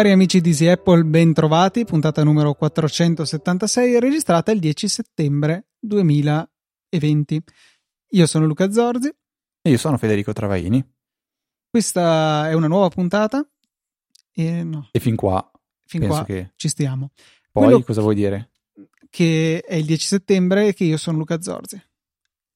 Cari amici di Easy Apple, ben trovati, puntata numero 476, registrata il 10 settembre 2020. Io sono Luca Zorzi. E io sono Federico Travaini. Questa è una nuova puntata. E, no. e fin qua, fin qua che... ci stiamo. Poi Quello cosa vuoi dire? Che è il 10 settembre e che io sono Luca Zorzi.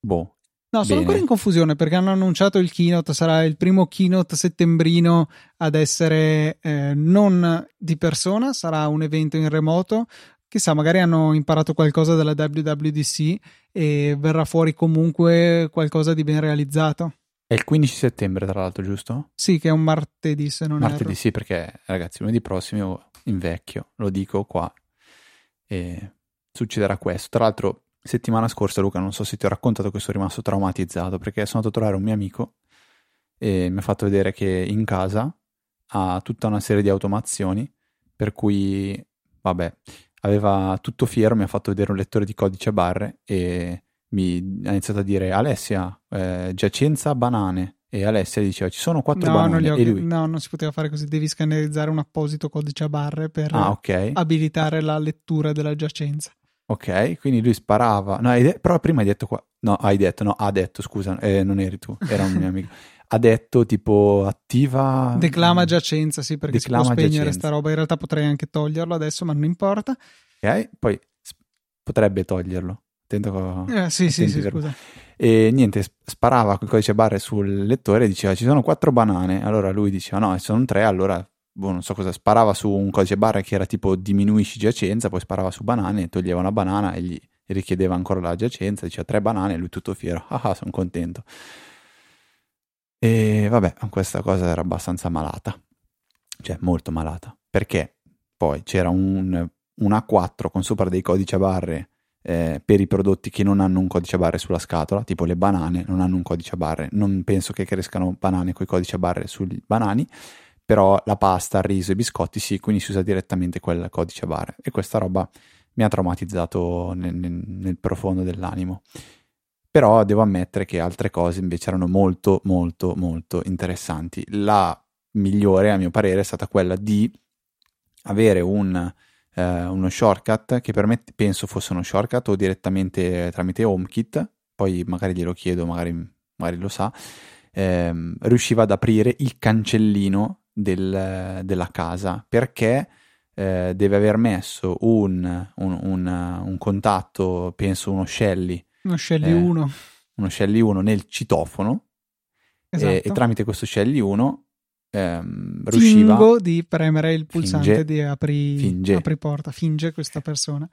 Boh, No, sono Bene. ancora in confusione perché hanno annunciato il keynote, sarà il primo keynote settembrino ad essere eh, non di persona, sarà un evento in remoto. Chissà, magari hanno imparato qualcosa dalla WWDC e verrà fuori comunque qualcosa di ben realizzato. È il 15 settembre, tra l'altro, giusto? Sì, che è un martedì, se non martedì, erro. sì, perché ragazzi, lunedì prossimo invecchio, lo dico qua. E succederà questo. Tra l'altro, settimana scorsa, Luca, non so se ti ho raccontato che sono rimasto traumatizzato perché sono andato a trovare un mio amico e mi ha fatto vedere che in casa ha tutta una serie di automazioni per cui, vabbè, aveva tutto fiero, mi ha fatto vedere un lettore di codice a barre e mi ha iniziato a dire Alessia, eh, giacenza banane. E Alessia diceva ci sono quattro no, banane. Non e lui... No, non si poteva fare così, devi scannerizzare un apposito codice a barre per ah, okay. abilitare la lettura della giacenza. Ok, quindi lui sparava. No, de- però prima hai detto qua. No, hai detto, no, ha detto, scusa, eh, non eri tu, era un mio amico. Ha detto tipo attiva. Declama giacenza, sì, perché si può spegnere giacenza. sta roba. In realtà potrei anche toglierlo adesso, ma non importa. Ok, poi potrebbe toglierlo. Attento eh, sì, sì, sì, scusa. E niente, sparava col codice barre sul lettore e diceva ci sono quattro banane. Allora lui diceva no, sono tre, allora boh, non so cosa, sparava su un codice barra che era tipo diminuisci giacenza, poi sparava su banane, toglieva una banana e gli richiedeva ancora la giacenza, diceva tre banane e lui tutto fiero, ah, ah sono contento. E vabbè, questa cosa era abbastanza malata, cioè molto malata, perché poi c'era un, un A4 con sopra dei codici a barre eh, per i prodotti che non hanno un codice a barre sulla scatola, tipo le banane non hanno un codice a barre, non penso che crescano banane con i codici a barre sui banani, però la pasta, il riso e i biscotti sì, quindi si usa direttamente quel codice a barre e questa roba mi ha traumatizzato nel, nel, nel profondo dell'animo. Però devo ammettere che altre cose invece erano molto, molto, molto interessanti. La migliore, a mio parere, è stata quella di avere un, eh, uno shortcut che permette, penso fosse uno shortcut o direttamente tramite HomeKit, poi magari glielo chiedo, magari, magari lo sa, ehm, riusciva ad aprire il cancellino del, della casa perché eh, deve aver messo un, un, un, un, contatto, penso uno Shelly. Uno Shelly eh, 1. Uno Shelly 1 nel citofono esatto. e, e, tramite questo Shelly 1 ehm, riusciva... Fingo di premere il pulsante finge, di apri, finge. apri porta, finge questa persona.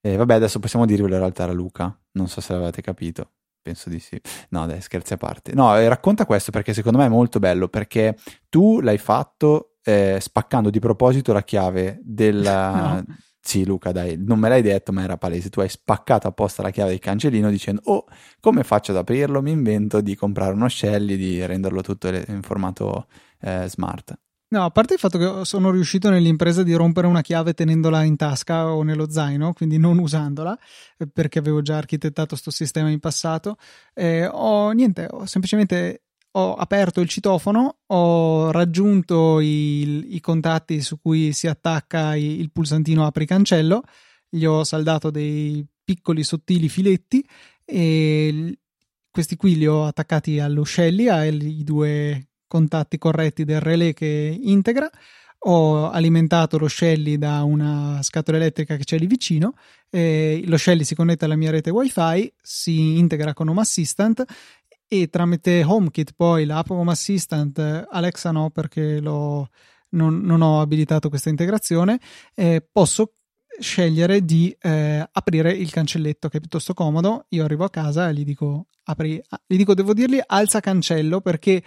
E vabbè, adesso possiamo dirvelo in realtà a Luca, non so se l'avete capito. Penso di sì. No, dai, scherzi a parte. No, eh, racconta questo perché secondo me è molto bello perché tu l'hai fatto eh, spaccando di proposito la chiave della... No. Sì, Luca, dai, non me l'hai detto, ma era palese. Tu hai spaccato apposta la chiave del cancellino dicendo: Oh, come faccio ad aprirlo? Mi invento di comprare uno Shelly, di renderlo tutto in formato eh, smart. No, a parte il fatto che sono riuscito nell'impresa di rompere una chiave tenendola in tasca o nello zaino, quindi non usandola, eh, perché avevo già architettato questo sistema in passato, eh, ho niente, ho semplicemente ho aperto il citofono, ho raggiunto i, i contatti su cui si attacca il, il pulsantino apri cancello, gli ho saldato dei piccoli sottili filetti e questi qui li ho attaccati allo Shelly, ai due contatti corretti del relè che integra. Ho alimentato lo Shelly da una scatola elettrica che c'è lì vicino. lo Shelly si connette alla mia rete WiFi, si integra con Home Assistant e tramite HomeKit poi l'app Home Assistant, Alexa no perché non, non, ho abilitato questa integrazione, eh, posso scegliere di eh, aprire il cancelletto che è piuttosto comodo. Io arrivo a casa e gli dico, apri, gli dico devo dirgli alza cancello perché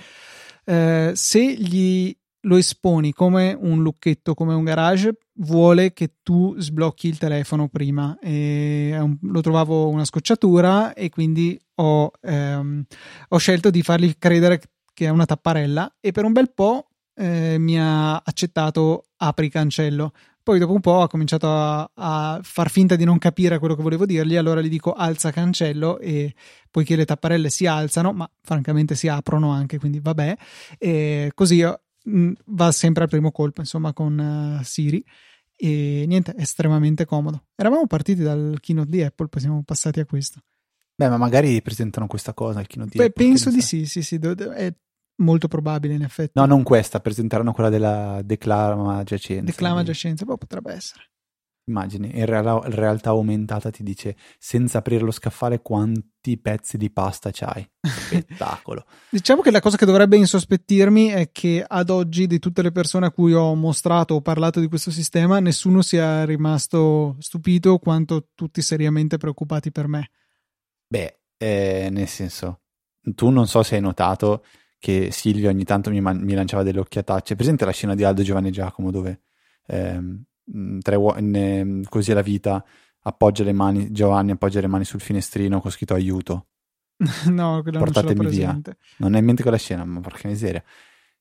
eh, se gli lo esponi come un lucchetto, come un garage, vuole che tu sblocchi il telefono prima. Un, lo trovavo una scocciatura e quindi ho, ehm, ho, scelto di fargli credere che è una tapparella e per un bel po' eh, mi ha accettato apri cancello. Poi dopo un po' ha cominciato a, a, far finta di non capire quello che volevo dirgli, allora gli dico alza cancello e poiché le tapparelle si alzano, ma francamente si aprono anche, quindi vabbè, e così mh, mm, va sempre al primo colpo, insomma, con uh, Siri e niente, è estremamente comodo. Eravamo partiti dal keynote di Apple, poi siamo passati a questo. Beh, ma magari presentano questa cosa al keynote di Beh, Apple. penso di sì, sì, sì, è molto probabile in effetti. No, non questa, presenteranno quella della declama giacenza. Declama giacenza, poi potrebbe essere. Immagini, in real- realtà aumentata ti dice senza aprire lo scaffale quanti pezzi di pasta c'hai. Spettacolo. diciamo che la cosa che dovrebbe insospettirmi è che ad oggi di tutte le persone a cui ho mostrato o parlato di questo sistema nessuno sia rimasto stupito quanto tutti seriamente preoccupati per me. Beh, eh, nel senso, tu non so se hai notato che Silvia ogni tanto mi, man- mi lanciava delle occhiatacce. Presente la scena di Aldo Giovanni Giacomo dove ehm, uo- ne, così è la vita appoggia le mani, Giovanni appoggia le mani sul finestrino con scritto aiuto. no, quello Portatemi non via. Non hai in mente quella scena, ma porca miseria.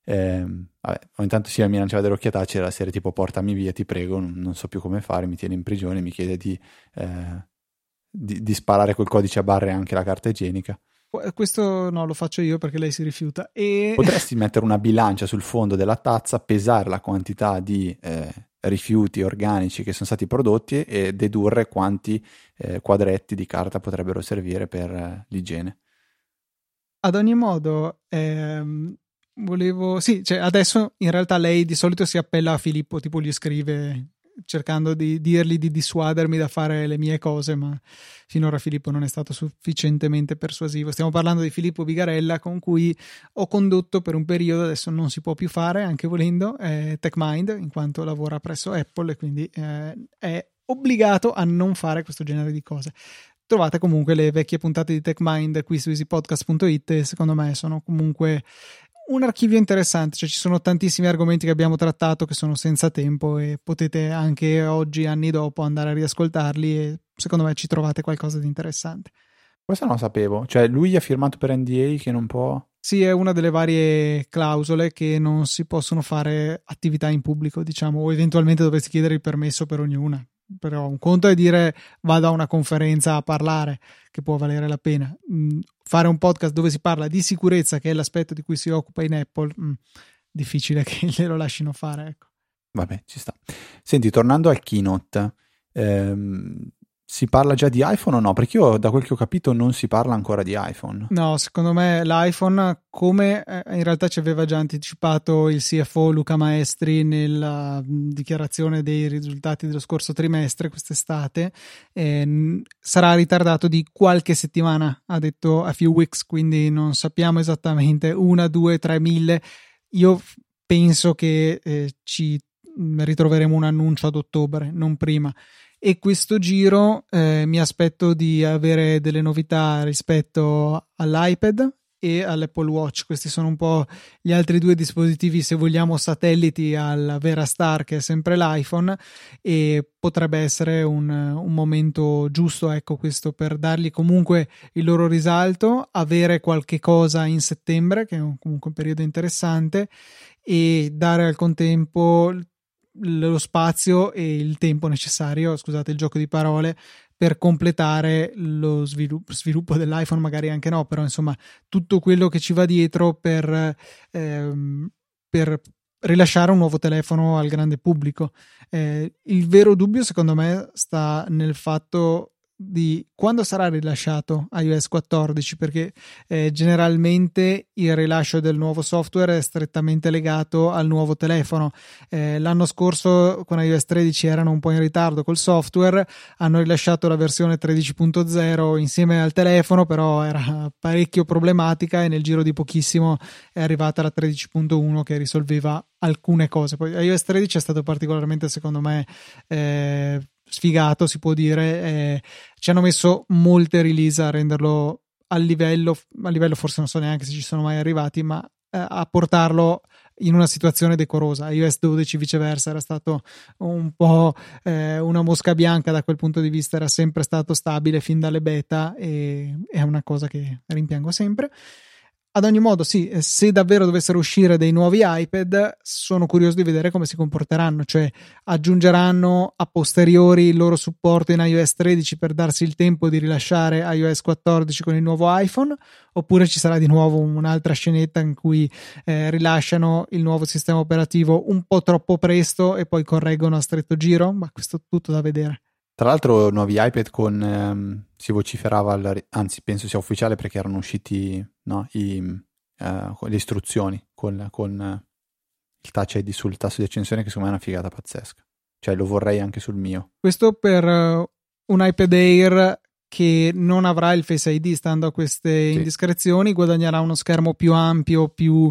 Eh, vabbè, ogni tanto Silvia mi lanciava delle occhiatacce la serie tipo portami via, ti prego, non, non, so più come fare, mi tiene in prigione, mi chiede di, eh, di, di sparare col codice a barre anche la carta igienica. Questo no, lo faccio io perché lei si rifiuta. E... Potresti mettere una bilancia sul fondo della tazza, pesare la quantità di eh, rifiuti organici che sono stati prodotti e dedurre quanti eh, quadretti di carta potrebbero servire per eh, l'igiene. Ad ogni modo, ehm, volevo. Sì, cioè adesso in realtà lei di solito si appella a Filippo, tipo gli scrive cercando di dirgli di dissuadermi da fare le mie cose, ma finora Filippo non è stato sufficientemente persuasivo. Stiamo parlando di Filippo Bigarella con cui ho condotto per un periodo, adesso non si può più fare, anche volendo, eh, TechMind, in quanto lavora presso Apple e quindi eh, è obbligato a non fare questo genere di cose. Trovate comunque le vecchie puntate di TechMind qui su easypodcast.it e secondo me sono comunque un archivio interessante, cioè ci sono tantissimi argomenti che abbiamo trattato che sono senza tempo e potete anche oggi, anni dopo, andare a riascoltarli e secondo me ci trovate qualcosa di interessante. Questo non lo sapevo, cioè lui ha firmato per NDA che non può... Sì, è una delle varie clausole che non si possono fare attività in pubblico, diciamo, o eventualmente dovresti chiedere il permesso per ognuna però un conto è dire vado a una conferenza a parlare che può valere la pena mm, fare un podcast dove si parla di sicurezza che è l'aspetto di cui si occupa in Apple mh, mm, difficile che glielo lasciano fare ecco. vabbè ci sta senti tornando al keynote ehm, si parla già di iPhone o no? Perché io da quel che ho capito non si parla ancora di iPhone. No, secondo me l'iPhone, come eh, in realtà ci aveva già anticipato il CFO Luca Maestri nella dichiarazione dei risultati dello scorso trimestre, quest'estate, eh, sarà ritardato di qualche settimana, ha detto a few weeks, quindi non sappiamo esattamente una, due, tre mille. Io penso che eh, ci ritroveremo un annuncio ad ottobre, non prima e questo giro eh, mi aspetto di avere delle novità rispetto all'iPad e all'Apple Watch. Questi sono un po' gli altri due dispositivi, se vogliamo, satelliti alla vera star che è sempre l'iPhone e potrebbe essere un, un momento giusto, ecco questo, per dargli comunque il loro risalto, avere qualche cosa in settembre, che è un, comunque un periodo interessante, e dare al contempo lo spazio e il tempo necessario, scusate il gioco di parole, per completare lo sviluppo, sviluppo dell'iPhone, magari anche no, però insomma tutto quello che ci va dietro per, ehm, per rilasciare un nuovo telefono al grande pubblico. Eh, il vero dubbio, secondo me, sta nel fatto di quando sarà rilasciato iOS 14 perché eh, generalmente il rilascio del nuovo software è strettamente legato al nuovo telefono. Eh, l'anno scorso con iOS 13 erano un po' in ritardo col software hanno rilasciato la versione 13.0 insieme al telefono però era parecchio problematica e nel giro di pochissimo è arrivata la 13.1 che risolveva alcune cose. Poi iOS 13 è stato particolarmente secondo me eh, sfigato, si può dire. Eh, ci hanno messo molte release a renderlo a livello, a livello forse non so neanche se ci sono mai arrivati, ma eh, a portarlo in una situazione decorosa. iOS 12 viceversa era stato un po' eh, una mosca bianca da quel punto di vista, era sempre stato stabile fin dalle beta e è una cosa che rimpiango sempre. Ad ogni modo, sì, se davvero dovessero uscire dei nuovi iPad, sono curioso di vedere come si comporteranno, cioè aggiungeranno a posteriori il loro supporto in iOS 13 per darsi il tempo di rilasciare iOS 14 con il nuovo iPhone, oppure ci sarà di nuovo un'altra scenetta in cui eh, rilasciano il nuovo sistema operativo un po' troppo presto e poi correggono a stretto giro, ma questo è tutto da vedere. Tra l'altro, nuovi iPad con ehm, si vociferava, anzi, penso sia ufficiale perché erano usciti no, i, uh, le istruzioni con, con il touch ID sul tasto di accensione, che secondo me è una figata pazzesca. Cioè, lo vorrei anche sul mio. Questo per uh, un iPad Air che non avrà il Face ID, stando a queste sì. indiscrezioni, guadagnerà uno schermo più ampio, più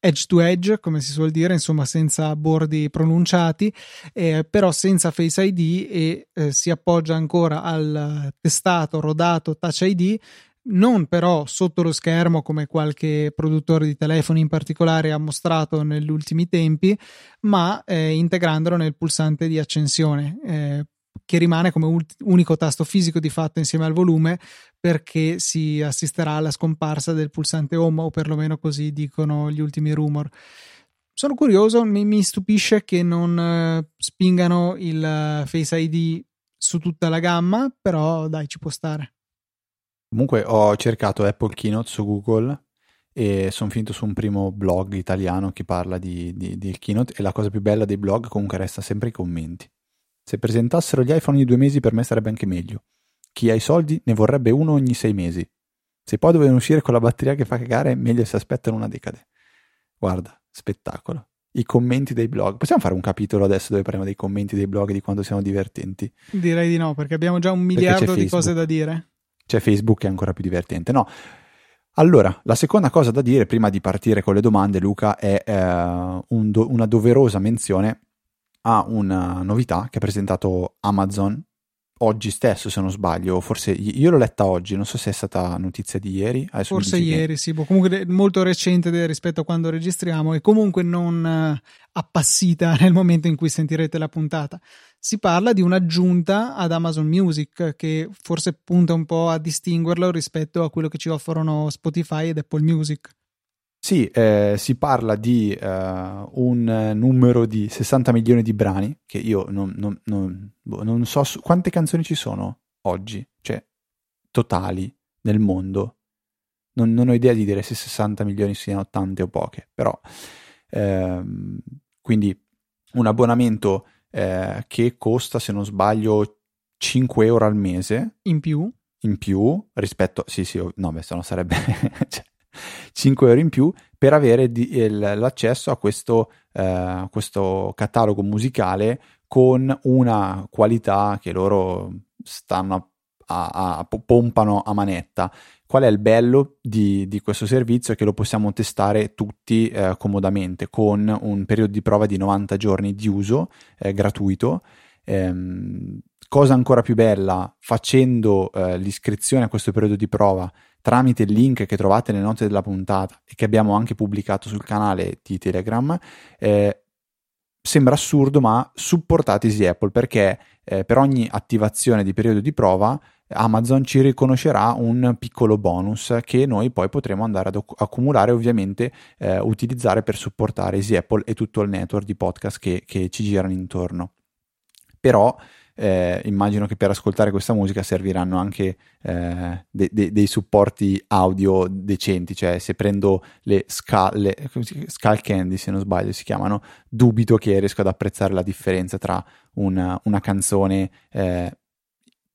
edge to edge, come si suol dire, insomma senza bordi pronunciati, eh, però senza Face ID e eh, si appoggia ancora al testato rodato Touch ID non però sotto lo schermo come qualche produttore di telefoni in particolare ha mostrato negli ultimi tempi, ma eh, integrandolo nel pulsante di accensione. Eh, che rimane come ult- unico tasto fisico di fatto insieme al volume perché si assisterà alla scomparsa del pulsante home o perlomeno così dicono gli ultimi rumor. Sono curioso, mi, mi stupisce che non uh, spingano il Face ID su tutta la gamma, però dai, ci può stare. Comunque ho cercato Apple Keynote su Google e sono finito su un primo blog italiano che parla di, di, di Keynote e la cosa più bella dei blog comunque resta sempre i commenti. Se presentassero gli iPhone ogni due mesi per me sarebbe anche meglio. Chi ha i soldi ne vorrebbe uno ogni sei mesi. Se poi dovevano uscire con la batteria che fa cagare, meglio se aspettano una decade. Guarda, spettacolo. I commenti dei blog. Possiamo fare un capitolo adesso dove parliamo dei commenti dei blog e di quanto siamo divertenti? Direi di no, perché abbiamo già un miliardo di cose da dire. C'è Facebook che è ancora più divertente. No. Allora, la seconda cosa da dire prima di partire con le domande, Luca, è eh, un do- una doverosa menzione ha una novità che ha presentato Amazon oggi stesso, se non sbaglio, forse io l'ho letta oggi, non so se è stata notizia di ieri. Adesso forse ieri, che... sì, boh, comunque molto recente rispetto a quando registriamo e comunque non uh, appassita nel momento in cui sentirete la puntata. Si parla di un'aggiunta ad Amazon Music che forse punta un po' a distinguerlo rispetto a quello che ci offrono Spotify ed Apple Music. Sì, eh, si parla di eh, un numero di 60 milioni di brani, che io non, non, non, boh, non so su, quante canzoni ci sono oggi, cioè totali nel mondo. Non, ho idea di dire se 60 milioni siano tante o poche, però ehm, quindi un abbonamento eh, che costa, se non sbaglio, 5 euro al mese. In più? In più rispetto, sì, sì, no, beh, se no sarebbe. cioè, 5 euro in più per avere di, il, l'accesso a questo, eh, questo catalogo musicale con una qualità che loro stanno a, a, a, pompano a manetta. Qual è il bello di, di, questo servizio? Che lo possiamo testare tutti eh, comodamente con un periodo di prova di 90 giorni di uso eh, gratuito. Ehm, cosa ancora più bella, facendo eh, l'iscrizione a questo periodo di prova tramite il link che trovate nelle note della puntata e che abbiamo anche pubblicato sul canale di Telegram, eh, sembra assurdo ma supportate Easy Apple perché eh, per ogni attivazione di periodo di prova Amazon ci riconoscerà un piccolo bonus che noi poi potremo andare ad accumulare e ovviamente eh, utilizzare per supportare Easy Apple e tutto il network di podcast che, che ci girano intorno. Però eh, immagino che per ascoltare questa musica serviranno anche eh, de- de- dei supporti audio decenti, cioè se prendo le Skull, skull Candy se non sbaglio si chiamano, dubito che riesco ad apprezzare la differenza tra una, una canzone eh,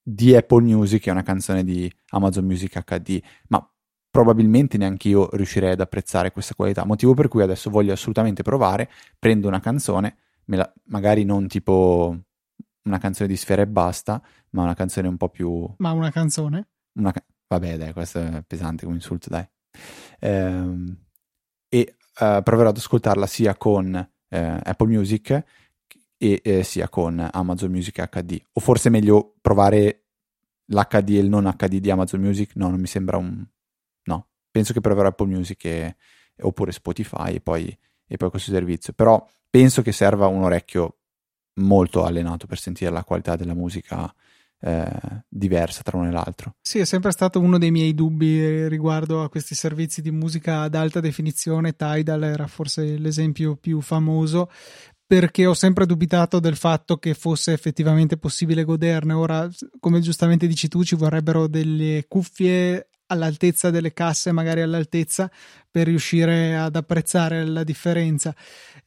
di Apple Music e una canzone di Amazon Music HD, ma probabilmente neanche io riuscirei ad apprezzare questa qualità, motivo per cui adesso voglio assolutamente provare, prendo una canzone, la, magari non tipo una canzone di Sfera e Basta, ma una canzone un po' più... Ma una canzone? Una Vabbè, dai, questo è pesante come insulto, dai. Ehm, e uh, proverò ad ascoltarla sia con eh, Apple Music e eh, sia con Amazon Music HD. O forse è meglio provare l'HD e il non HD di Amazon Music? No, non mi sembra un... No, penso che proverò Apple Music e... oppure Spotify e poi, e poi questo servizio. Però penso che serva un orecchio molto allenato per sentire la qualità della musica eh, diversa tra uno e l'altro. Sì, è sempre stato uno dei miei dubbi riguardo a questi servizi di musica ad alta definizione. Tidal era forse l'esempio più famoso perché ho sempre dubitato del fatto che fosse effettivamente possibile goderne. Ora, come giustamente dici tu, ci vorrebbero delle cuffie all'altezza delle casse, magari all'altezza, per riuscire ad apprezzare la differenza.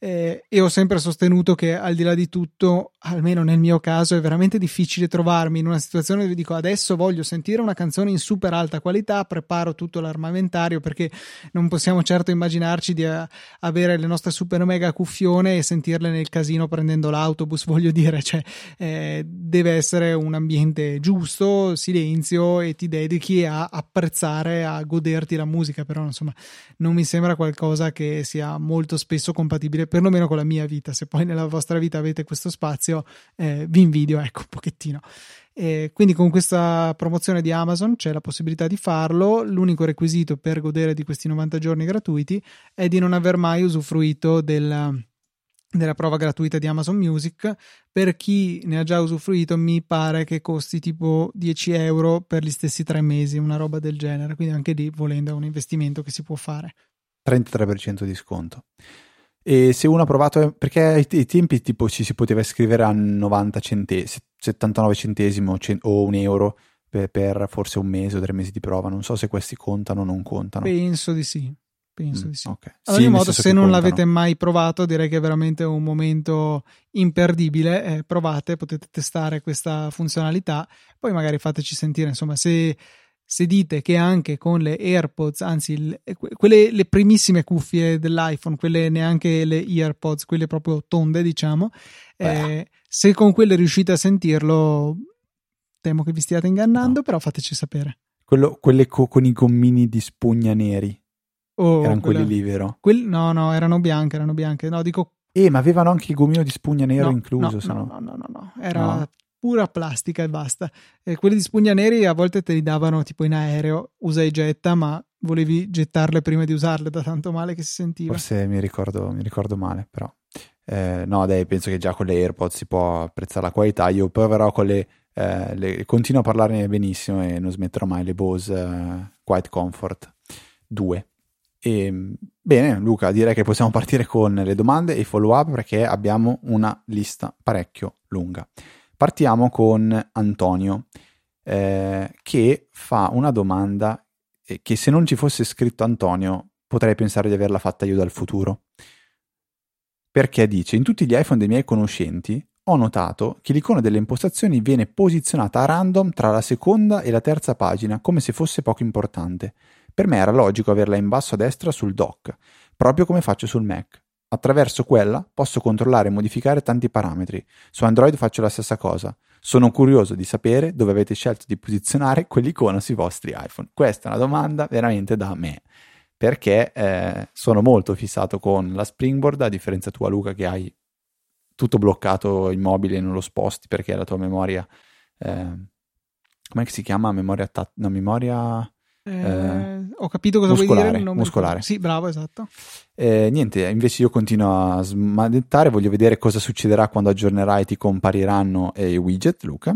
Eh, e ho sempre sostenuto che al di là di tutto, almeno nel mio caso, è veramente difficile trovarmi in una situazione dove dico adesso voglio sentire una canzone in super alta qualità, preparo tutto l'armamentario perché non possiamo certo immaginarci di uh, avere le nostre super mega cuffione e sentirle nel casino prendendo l'autobus, voglio dire, cioè eh, deve essere un ambiente giusto, silenzio e ti dedichi a apprezzare, a goderti la musica, però insomma non mi sembra qualcosa che sia molto spesso compatibile, perlomeno con la mia vita. Se poi nella vostra vita avete questo spazio, eh, vi invidio, ecco, un pochettino. E quindi con questa promozione di Amazon c'è la possibilità di farlo. L'unico requisito per godere di questi 90 giorni gratuiti è di non aver mai usufruito del della prova gratuita di Amazon Music. Per chi ne ha già usufruito, mi pare che costi tipo 10 euro per gli stessi tre mesi, una roba del genere. Quindi anche lì, volendo, è un investimento che si può fare. 33% di sconto. E se uno ha provato, perché ai, tempi tipo ci si poteva iscrivere a 90 centesimi, 79 centesimi o un euro per, per, forse un mese o tre mesi di prova. Non so se questi contano o non contano. Penso di sì. Penso mm, di sì. Okay. Ad ogni sì, modo, se non contano. l'avete mai provato, direi che è veramente un momento imperdibile. Eh, provate, potete testare questa funzionalità. Poi magari fateci sentire, insomma, se, se dite che anche con le AirPods, anzi, le, quelle le primissime cuffie dell'iPhone, quelle neanche le AirPods, quelle proprio tonde, diciamo, eh, se con quelle riuscite a sentirlo, temo che vi stiate ingannando, no. però fateci sapere. Quello, quelle co- con i gommini di spugna neri. Oh, erano quella... quelli lì, vero? Quelli... No, no, erano bianche, erano bianche. No, dico... Eh, ma avevano anche il gomino di spugna nero no, incluso. No, no, no, no, no, era. Pura plastica e basta. E quelli di spugna neri a volte te li davano tipo in aereo, usa e getta, ma volevi gettarle prima di usarle da tanto male che si sentiva. Forse mi ricordo, mi ricordo male, però. Eh, no, dai, penso che già con le AirPods si può apprezzare la qualità. Io proverò con le, eh, le continuo a parlarne benissimo e non smetterò mai le Bose eh, Quiet Comfort 2 e, ehm, bene, Luca, direi che possiamo partire con le domande e i follow up perché abbiamo una lista parecchio lunga. Partiamo con Antonio, eh, che fa una domanda che se non ci fosse scritto Antonio potrei pensare di averla fatta io dal futuro. Perché dice: In tutti gli iPhone dei miei conoscenti ho notato che l'icona delle impostazioni viene posizionata a random tra la seconda e la terza pagina, come se fosse poco importante. Per me era logico averla in basso a destra sul dock, proprio come faccio sul Mac. Attraverso quella posso controllare e modificare tanti parametri. Su Android faccio la stessa cosa. Sono curioso di sapere dove avete scelto di posizionare quell'icona sui vostri iPhone. Questa è una domanda veramente da me, perché eh, sono molto fissato con la Springboard, a differenza tua Luca che hai tutto bloccato immobile e non lo sposti perché la tua memoria... Eh, come si chiama? Memoria... Ta- no, memoria eh, ho capito cosa muscolare, vuoi dire. muscolare. Sì, bravo, esatto. Eh, niente, invece io continuo a smanettare, voglio vedere cosa succederà quando aggiornerai e ti compariranno i widget, Luca.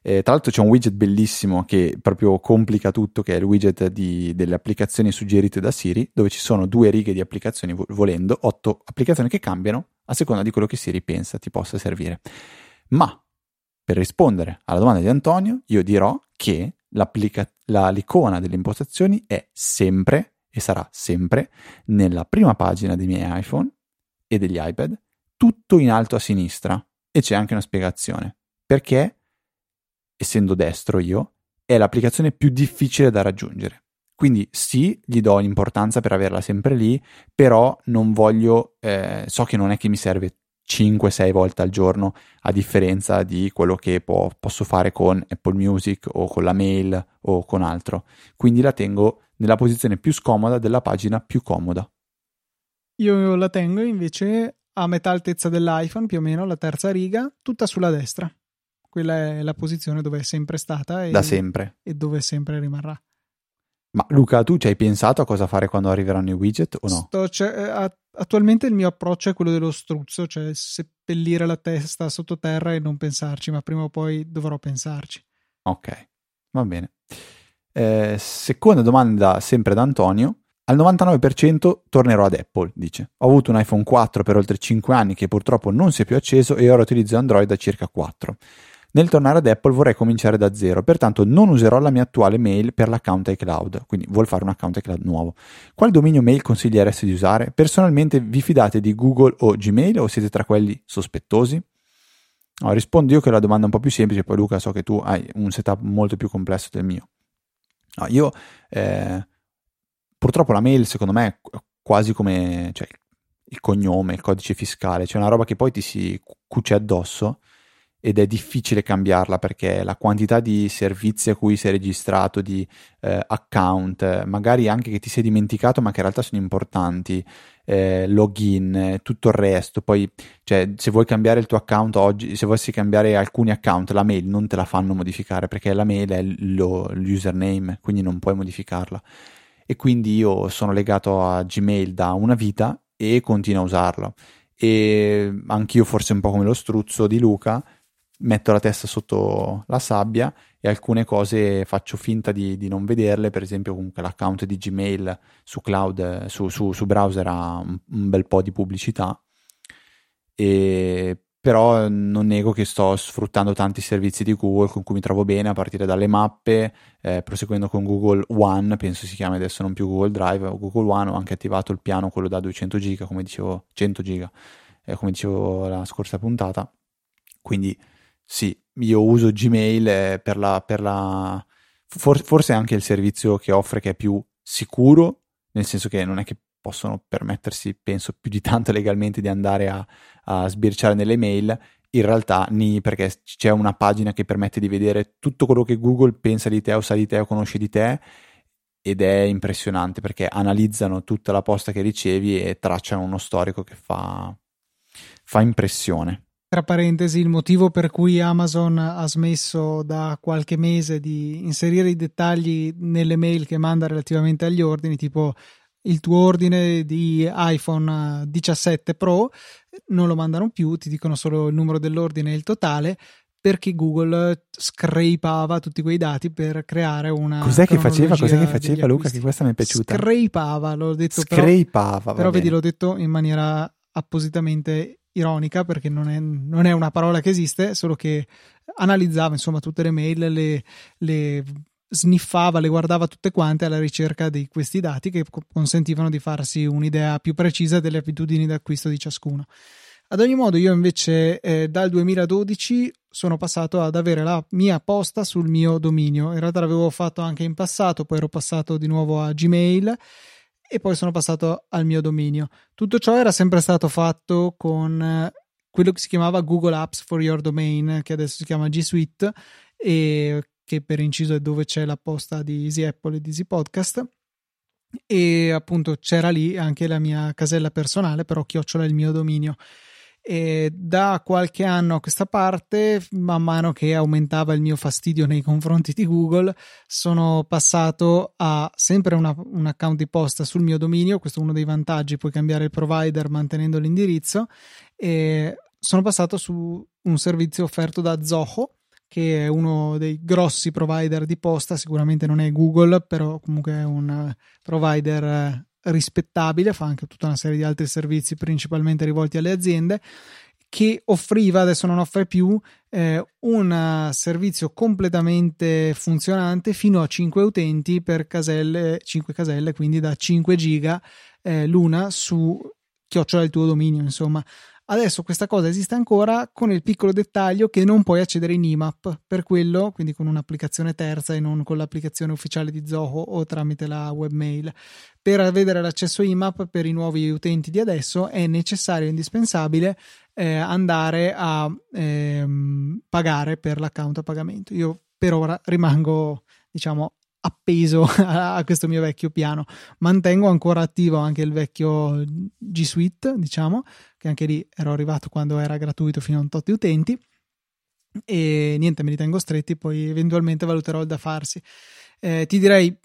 Eh, tra l'altro c'è un widget bellissimo che proprio complica tutto, che è il widget di, delle applicazioni suggerite da Siri, dove ci sono due righe di applicazioni, volendo, otto applicazioni che cambiano a seconda di quello che Siri pensa ti possa servire. Ma per rispondere alla domanda di Antonio, io dirò che la, l'icona delle impostazioni è sempre e sarà sempre nella prima pagina dei miei iPhone e degli iPad, tutto in alto a sinistra. E c'è anche una spiegazione. Perché, essendo destro io, è l'applicazione più difficile da raggiungere. Quindi sì, gli do l'importanza per averla sempre lì, però non voglio, eh, so che non è che mi serve 5-6 volte al giorno, a differenza di quello che può, posso fare con Apple Music o con la mail o con altro. Quindi la tengo nella posizione più scomoda della pagina più comoda. Io la tengo invece a metà altezza dell'iPhone, più o meno la terza riga, tutta sulla destra. Quella è la posizione dove è sempre stata e, da sempre. e dove sempre rimarrà. Ma Luca, tu ci hai pensato a cosa fare quando arriveranno i widget o no? Sto, cioè, attualmente il mio approccio è quello dello struzzo, cioè seppellire la testa sottoterra e non pensarci, ma prima o poi dovrò pensarci. Ok, va bene. Eh, seconda domanda sempre da Antonio. Al 99% tornerò ad Apple, dice. Ho avuto un iPhone 4 per oltre 5 anni che purtroppo non si è più acceso e ora utilizzo Android da circa 4. Nel tornare ad Apple vorrei cominciare da zero, pertanto non userò la mia attuale mail per l'account iCloud, quindi vuol fare un account iCloud nuovo. Quale dominio mail consiglieresti di usare? Personalmente vi fidate di Google o Gmail o siete tra quelli sospettosi? No, rispondo io che è la domanda un po' più semplice, poi Luca so che tu hai un setup molto più complesso del mio. No, io eh, purtroppo la mail secondo me è quasi come cioè, il cognome, il codice fiscale, cioè una roba che poi ti si cuce addosso ed è difficile cambiarla perché la quantità di servizi a cui sei registrato, di eh, account, magari anche che ti sei dimenticato ma che in realtà sono importanti, eh, login, tutto il resto, poi cioè, se vuoi cambiare il tuo account oggi, se volessi cambiare alcuni account, la mail non te la fanno modificare perché la mail è lo, l'username, quindi non puoi modificarla. E quindi io sono legato a Gmail da una vita e continuo a usarlo. E anch'io forse un po' come lo struzzo di Luca, metto la testa sotto la sabbia e alcune cose faccio finta di, di non vederle, per esempio comunque l'account di Gmail su cloud, su, su, su browser ha un, un, bel po' di pubblicità, e, però non nego che sto sfruttando tanti servizi di Google con cui mi trovo bene, a partire dalle mappe, eh, proseguendo con Google One, penso si chiami adesso non più Google Drive o Google One, ho anche attivato il piano, quello da 200 giga, come dicevo, 100 giga, eh, come dicevo la scorsa puntata, quindi sì, io uso Gmail eh, per la, per la for, forse anche il servizio che offre che è più sicuro, nel senso che non è che possono permettersi, penso, più di tanto legalmente di andare a, a sbirciare nelle mail. In realtà, ni perché c'è una pagina che permette di vedere tutto quello che Google pensa di te o sa di te o conosce di te ed è impressionante perché analizzano tutta la posta che ricevi e tracciano uno storico che fa, fa impressione tra parentesi, il motivo per cui Amazon ha smesso da qualche mese di inserire i dettagli nelle mail che manda relativamente agli ordini, tipo il tuo ordine di iPhone 17 Pro, non lo mandano più, ti dicono solo il numero dell'ordine e il totale, perché Google scrapava tutti quei dati per creare una. Cos'è che faceva? Cos'è che faceva Luca? Che questa mi è piaciuta. Scrapava, l'ho detto. Scrapava. Però, però vedi, l'ho detto in maniera appositamente ironica perché non è, non è, una parola che esiste, solo che analizzava insomma tutte le mail, le, le sniffava, le guardava tutte quante alla ricerca di questi dati che consentivano di farsi un'idea più precisa delle abitudini d'acquisto di ciascuno. Ad ogni modo, io invece eh, dal 2012 sono passato ad avere la mia posta sul mio dominio. In realtà l'avevo fatto anche in passato, poi ero passato di nuovo a Gmail e poi sono passato al mio dominio. Tutto ciò era sempre stato fatto con eh, quello che si chiamava Google Apps for Your Domain, che adesso si chiama G Suite e che per inciso è dove c'è la posta di Easy Apple e di Easy Podcast. E appunto c'era lì anche la mia casella personale, però chiocciola il mio dominio. E da qualche anno a questa parte, man mano che aumentava il mio fastidio nei confronti di Google, sono passato a sempre una, un account di posta sul mio dominio. Questo è uno dei vantaggi, puoi cambiare il provider mantenendo l'indirizzo. E sono passato su un servizio offerto da Zoho, che è uno dei grossi provider di posta. Sicuramente non è Google, però comunque è un provider rispettabile, fa anche tutta una serie di altri servizi principalmente rivolti alle aziende che offriva, adesso non offre più, eh, un servizio completamente funzionante fino a 5 utenti per caselle, 5 caselle, quindi da 5 giga eh, l'una su chiocciola il tuo dominio, insomma. Adesso questa cosa esiste ancora con il piccolo dettaglio che non puoi accedere in IMAP per quello, quindi con un'applicazione terza e non con l'applicazione ufficiale di Zoho o tramite la webmail. Per avere l'accesso IMAP per i nuovi utenti di adesso è necessario e indispensabile eh, andare a ehm, pagare per l'account a pagamento. Io per ora rimango, diciamo, appeso a questo mio vecchio piano. Mantengo ancora attivo anche il vecchio G Suite, diciamo, che anche lì ero arrivato quando era gratuito fino a un tot di utenti. E niente, me li tengo stretti, poi eventualmente valuterò il da farsi. Eh, ti direi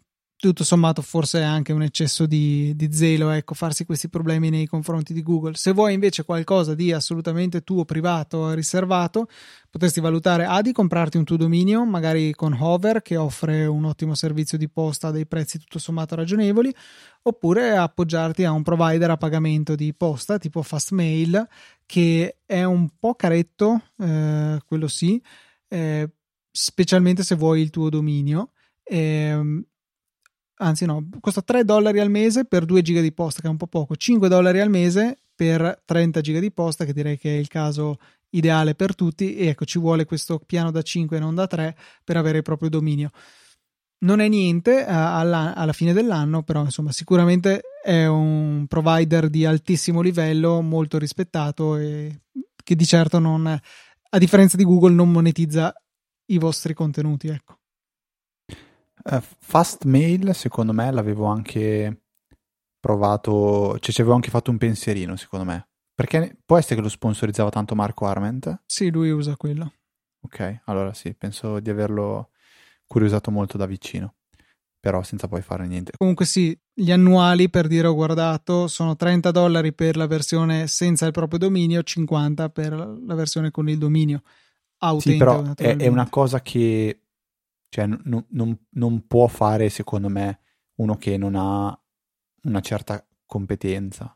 tutto sommato forse è anche un eccesso di, di, zelo, ecco, farsi questi problemi nei confronti di Google. Se vuoi invece qualcosa di assolutamente tuo, privato, riservato, potresti valutare A di comprarti un tuo dominio, magari con Hover, che offre un ottimo servizio di posta a dei prezzi tutto sommato ragionevoli, oppure appoggiarti a un provider a pagamento di posta tipo Fastmail, che è un po' caretto, eh, quello sì, eh, specialmente se vuoi il tuo dominio. Eh, anzi no, costa 3 dollari al mese per 2 giga di posta, che è un po' poco, 5 dollari al mese per 30 giga di posta, che direi che è il caso ideale per tutti, e ecco, ci vuole questo piano da 5 e non da 3 per avere il proprio dominio. Non è niente uh, alla, alla, fine dell'anno, però insomma sicuramente è un provider di altissimo livello, molto rispettato e che di certo non, a differenza di Google, non monetizza i vostri contenuti, ecco. Uh, Fast Mail, secondo me, l'avevo anche provato, cioè ci avevo anche fatto un pensierino, secondo me. Perché può essere che lo sponsorizzava tanto Marco Arment? Sì, lui usa quello. Ok, allora sì, penso di averlo curiosato molto da vicino, però senza poi fare niente. Comunque sì, gli annuali, per dire ho guardato, sono 30 dollari per la versione senza il proprio dominio, 50 per la versione con il dominio. Autentico, sì, però è, è una cosa che cioè, n- non, non può fare, secondo me, uno che non ha una certa competenza.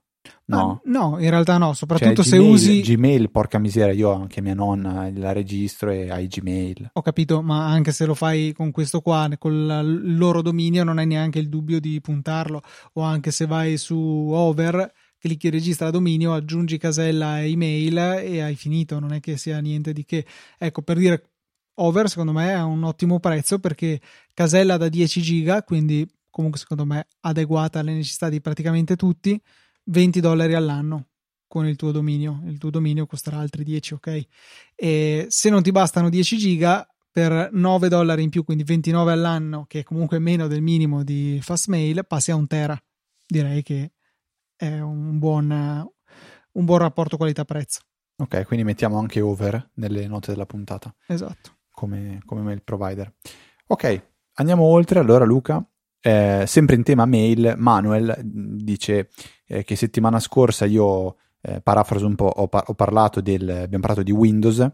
No, ah, no, in realtà no, soprattutto cioè, se Gmail, usi Gmail, porca miseria, io anche mia nonna la registro e hai Gmail. Ho capito, ma anche se lo fai con questo qua, con il loro dominio, non hai neanche il dubbio di puntarlo. O anche se vai su Over, clicchi registra dominio, aggiungi casella e email e hai finito, non è che sia niente di che. Ecco, per dire over secondo me è un ottimo prezzo perché casella da 10 giga, quindi comunque secondo me adeguata alle necessità di praticamente tutti, 20 dollari all'anno con il tuo dominio. Il tuo dominio costerà altri 10, ok? E se non ti bastano 10 giga, per 9 dollari in più, quindi 29 all'anno, che è comunque meno del minimo di Fastmail, passi a un tera. Direi che è un buon, un buon rapporto qualità-prezzo. Ok, quindi mettiamo anche over nelle note della puntata. Esatto come, come mail provider. Ok, andiamo oltre. Allora, Luca, eh, sempre in tema mail, Manuel dice eh, che settimana scorsa io eh, parafraso un po', ho, par- ho, parlato del, abbiamo parlato di Windows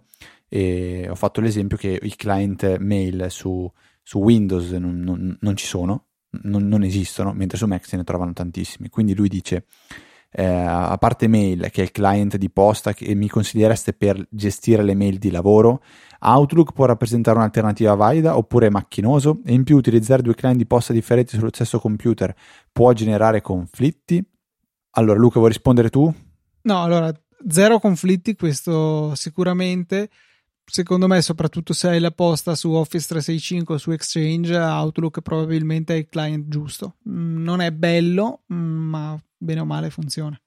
e ho fatto l'esempio che i client mail su, su Windows non, non, non ci sono, non, non, esistono, mentre su Mac se ne trovano tantissimi. Quindi lui dice eh, a parte mail, che è il client di posta che mi consigliereste per gestire le mail di lavoro, Outlook può rappresentare un'alternativa valida oppure è macchinoso e in più utilizzare due client di posta differenti sullo stesso computer può generare conflitti? Allora Luca vuoi rispondere tu? No, allora zero conflitti questo sicuramente secondo me, soprattutto se hai la posta su Office 365 o su Exchange, Outlook probabilmente è il client giusto. Mm, non è bello, mm, ma bene o male funziona.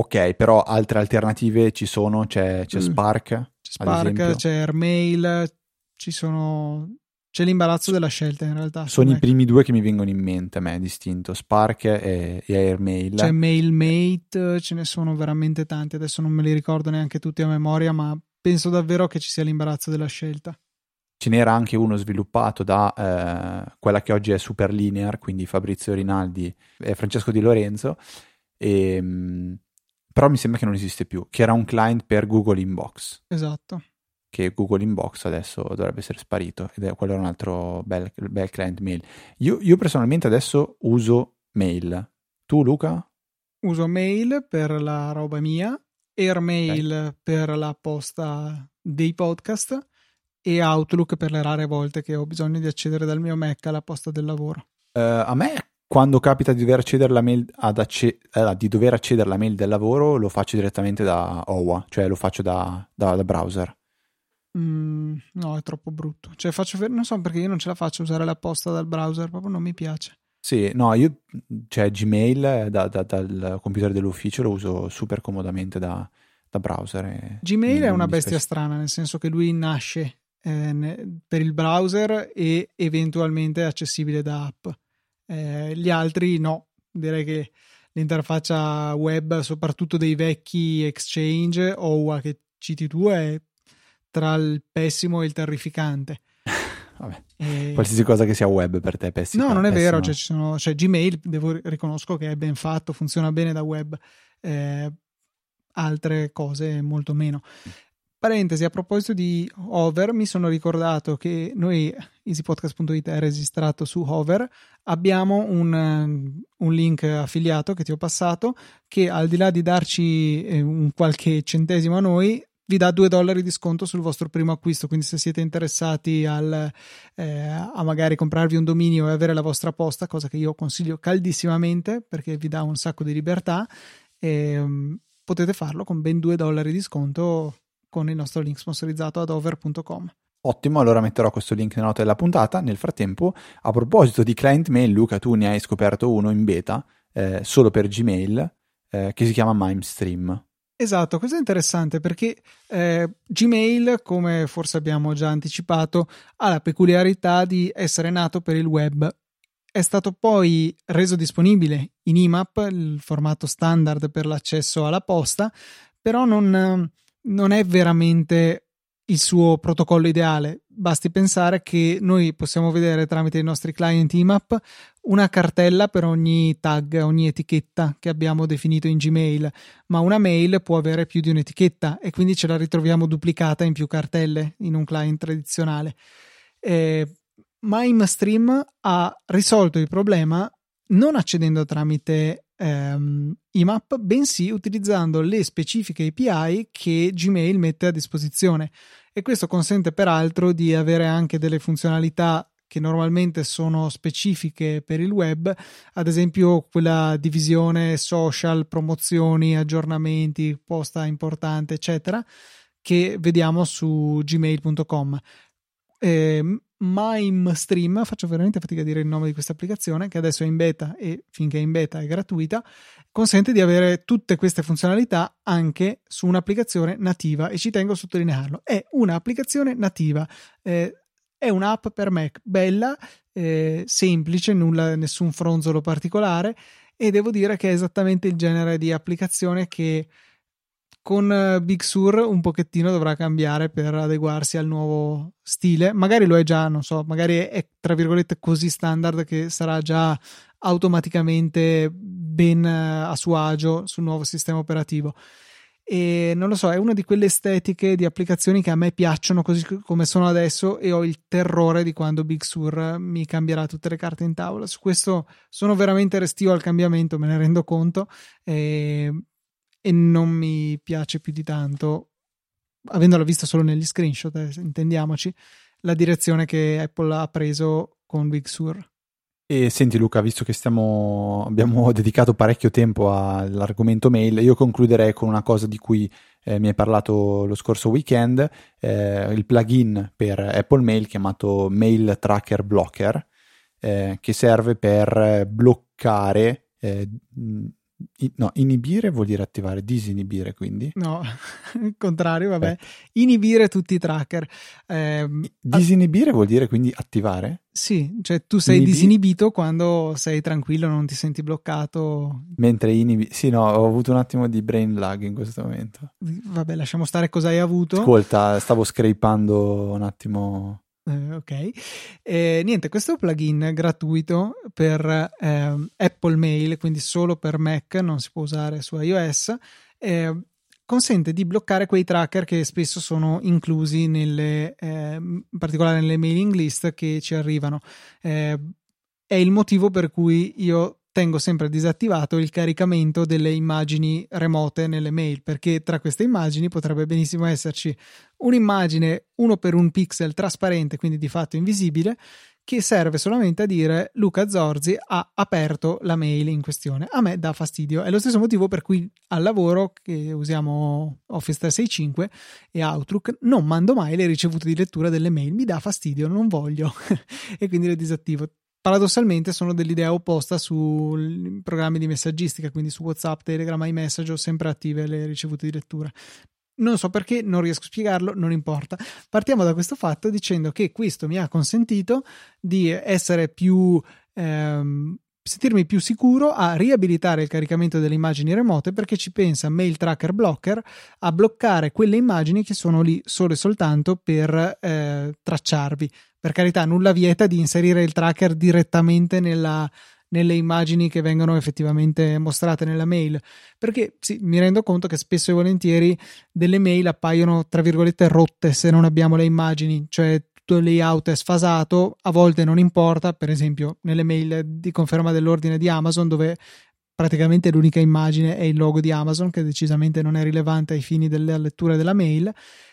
Ok, però altre alternative ci sono? C'è, c'è mm. Spark? C'è Spark, c'è Airmail, ci sono... C'è l'imbarazzo della scelta in realtà. Sono i primi due che mi vengono in mente a me, distinto, Spark e, e Airmail. C'è MailMate, ce ne sono veramente tanti, adesso non me li ricordo neanche tutti a memoria, ma penso davvero che ci sia l'imbarazzo della scelta. Ce n'era anche uno sviluppato da eh, quella che oggi è Superlinear, quindi Fabrizio Rinaldi e Francesco Di Lorenzo, e, ehm, però mi sembra che non esiste più, che era un client per Google Inbox. Esatto. Che Google Inbox adesso dovrebbe essere sparito ed è quello è un altro bel, bel client mail. Io, io personalmente adesso uso mail. Tu Luca? Uso mail per la roba mia Airmail okay. per la posta dei podcast e Outlook per le rare volte che ho bisogno di accedere dal mio Mac alla posta del lavoro. Uh, a me quando capita di dover accedere alla mail, acce- eh, di dover accedere alla mail del lavoro lo faccio direttamente da OWA, cioè lo faccio da, da, da browser. Mm, no, è troppo brutto. Cioè, faccio, non so perché io non ce la faccio usare la posta dal browser, proprio non mi piace. Sì, no, io cioè Gmail da, da, dal computer dell'ufficio lo uso super comodamente da, da browser. Gmail è una bestia strana, nel senso che lui nasce eh, ne, per il browser e eventualmente è accessibile da app. Eh, gli altri no, direi che l'interfaccia web, soprattutto dei vecchi Exchange o che citi tu, è tra il pessimo e il terrificante. Vabbè. E... Qualsiasi cosa che sia web per te è pessima. No, non è vero, cioè, sono, cioè, Gmail, devo, riconosco che è ben fatto, funziona bene da web, eh, altre cose molto meno. Parentesi, a proposito di Hover, mi sono ricordato che noi, easypodcast.it è registrato su Hover, abbiamo un, un, link affiliato che ti ho passato che al di là di darci eh, un qualche centesimo a noi, vi dà 2 dollari di sconto sul vostro primo acquisto. Quindi, se siete interessati al, eh, a magari comprarvi un dominio e avere la vostra posta, cosa che io consiglio caldissimamente perché vi dà un sacco di libertà, eh, potete farlo con ben 2 dollari di sconto con il nostro link sponsorizzato ad over.com. Ottimo, allora metterò questo link nella nota della puntata. Nel frattempo, a proposito di client mail, Luca, tu ne hai scoperto uno in beta eh, solo per Gmail eh, che si chiama MimeStream. Esatto, questo è interessante perché eh, Gmail, come forse abbiamo già anticipato, ha la peculiarità di essere nato per il web. È stato poi reso disponibile in IMAP, il formato standard per l'accesso alla posta, però non non è veramente il suo protocollo ideale. Basti pensare che noi possiamo vedere tramite i nostri client IMAP una cartella per ogni tag, ogni etichetta che abbiamo definito in Gmail, ma una mail può avere più di un'etichetta e quindi ce la ritroviamo duplicata in più cartelle in un client tradizionale. Eh, MimeStream ha risolto il problema non accedendo tramite ehm, IMAP, bensì utilizzando le specifiche API che Gmail mette a disposizione. E questo consente peraltro di avere anche delle funzionalità che normalmente sono specifiche per il web, ad esempio quella divisione social, promozioni, aggiornamenti, posta importante, eccetera, che vediamo su gmail.com. Eh, MimeStream, faccio veramente fatica a dire il nome di questa applicazione, che adesso è in beta e finché è in beta è gratuita, consente di avere tutte queste funzionalità anche su un'applicazione nativa e ci tengo a sottolinearlo. È un'applicazione nativa, eh, è un'app per Mac bella, eh, semplice, nulla, nessun fronzolo particolare e devo dire che è esattamente il genere di applicazione che con eh, Big Sur un pochettino dovrà cambiare per adeguarsi al nuovo stile. Magari lo è già, non so, magari è tra virgolette così standard che sarà già automaticamente ben eh, a suo agio sul nuovo sistema operativo. E non lo so, è una di quelle estetiche di applicazioni che a me piacciono così come sono adesso e ho il terrore di quando Big Sur mi cambierà tutte le carte in tavola. Su questo sono veramente restio al cambiamento, me ne rendo conto. E e non mi piace più di tanto, avendola vista solo negli screenshot, eh, intendiamoci, la direzione che Apple ha preso con Big Sur. E senti Luca, visto che stiamo, abbiamo dedicato parecchio tempo all'argomento mail, io concluderei con una cosa di cui eh, mi hai parlato lo scorso weekend, eh, il plugin per Apple Mail chiamato Mail Tracker Blocker, eh, che serve per bloccare eh, no, inibire vuol dire attivare, disinibire quindi? No, il contrario, vabbè. Eh. Inibire tutti i tracker. Eh, disinibire a... vuol dire quindi attivare? Sì, cioè tu sei Inibi... disinibito quando sei tranquillo, non ti senti bloccato. Mentre inibi... Sì, no, ho avuto un attimo di brain lag in questo momento. Vabbè, lasciamo stare cosa hai avuto. Ascolta, stavo scrapando un attimo ok, eh, niente, questo è un plugin gratuito per eh, Apple Mail, quindi solo per Mac, non si può usare su iOS. Eh, consente di bloccare quei tracker che spesso sono inclusi nelle, eh, in particolare nelle mailing list che ci arrivano. Eh, è il motivo per cui io tengo sempre disattivato il caricamento delle immagini remote nelle mail perché tra queste immagini potrebbe benissimo esserci un'immagine uno per un pixel trasparente quindi di fatto invisibile che serve solamente a dire Luca Zorzi ha aperto la mail in questione. A me dà fastidio. È lo stesso motivo per cui al lavoro che usiamo Office 365 e Outlook non mando mai le ricevute di lettura delle mail. Mi dà fastidio, non voglio e quindi le disattivo paradossalmente sono dell'idea opposta sui programmi di messaggistica, quindi su WhatsApp, Telegram, iMessage ho sempre attive le ricevute di lettura. Non so perché, non riesco a spiegarlo, non importa. Partiamo da questo fatto dicendo che questo mi ha consentito di essere più, ehm, sentirmi più sicuro a riabilitare il caricamento delle immagini remote perché ci pensa Mail Tracker Blocker a bloccare quelle immagini che sono lì solo e soltanto per eh, tracciarvi. Per carità, nulla vieta di inserire il tracker direttamente nella, nelle immagini che vengono effettivamente mostrate nella mail. Perché sì, mi rendo conto che spesso e volentieri delle mail appaiono tra virgolette rotte se non abbiamo le immagini, cioè tutto il layout è sfasato, a volte non importa, per esempio nelle mail di conferma dell'ordine di Amazon dove praticamente l'unica immagine è il logo di Amazon che decisamente non è rilevante ai fini della lettura della mail,